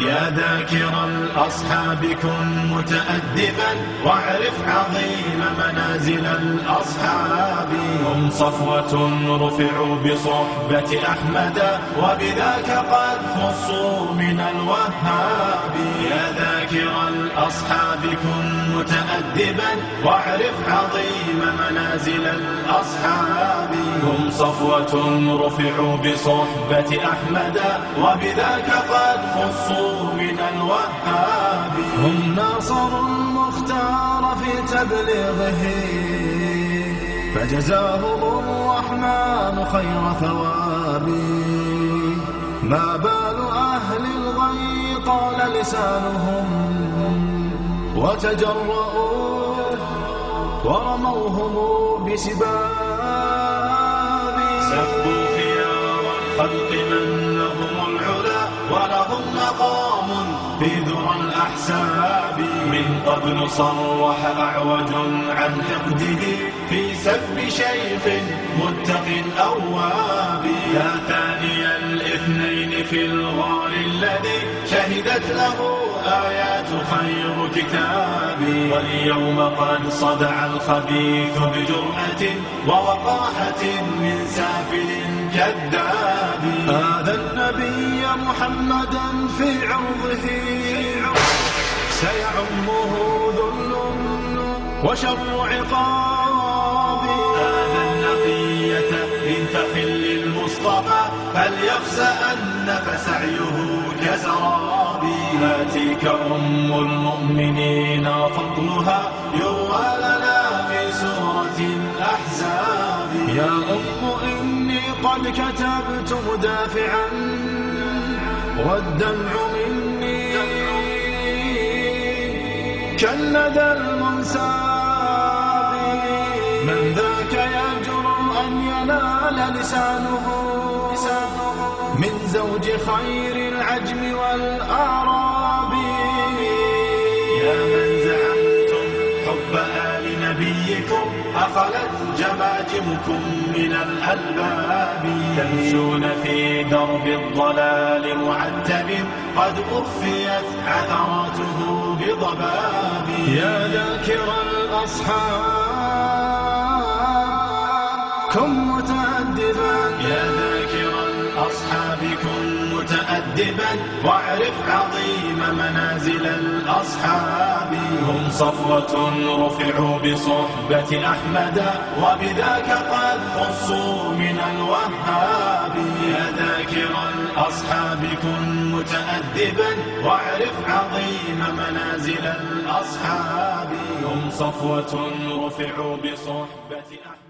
يا ذاكر الأصحاب كن متأدبا واعرف عظيم منازل الأصحاب. هم صفوة رفعوا بصحبة أحمد وبذاك قد خصوا من الوهاب. يا ذاكر الأصحاب كن متأدبا واعرف عظيم منازل الأصحاب. هم صفوة رفعوا بصحبة أحمد وبذاك قد خصوا من الوهاب. هم ناصروا المختار في تبليغه فجزاهم الرحمن خير ثواب. ما بال أهل الغي طال لسانهم وتجرؤوا ورموهم بسباب سبوا خيار الخلق من لهم العلا ولهم مقام في ذرى الأحساب من قبل صرح أعوج عن حقده في سب شيخ متق أواب يا ثاني الإثنين في الغار الذي شهدت له آيات خير كتاب واليوم قد صدع الخبيث بجرأة ووقاحة من سافل كذاب. هذا النبي محمدا في عرضه سيعمه ذل وشر عقاب. هذا النقية إن تخل المصطفى فليخسأن فسعيه كزراب هاتيك أم المؤمنين فضلها يروى لنا في سورة الأحزاب. يا أم إني قد كتبت مدافعا. والدمع مني. كالندى المنساب. من ذاك يجر أن ينال لسانه من زوج خير العجم والأعراب. يا من زعمتم حب آل نبيكم أخلت جماجمكم من الألباب. تمشون في درب الضلال معتب قد أخفيت عثراته بضباب. يا ذاكر الأصحاب متأدبا. يا ذاكر الأصحاب كن متأدبا. واعرف عظيم منازل الأصحاب. هم صفوة رفعوا بصحبة أحمد وبذاك قد خصوا من الوهاب. يا ذاكر الأصحاب كن متأدبا. واعرف عظيم منازل الأصحاب. هم صفوة رفعوا بصحبة أحمد.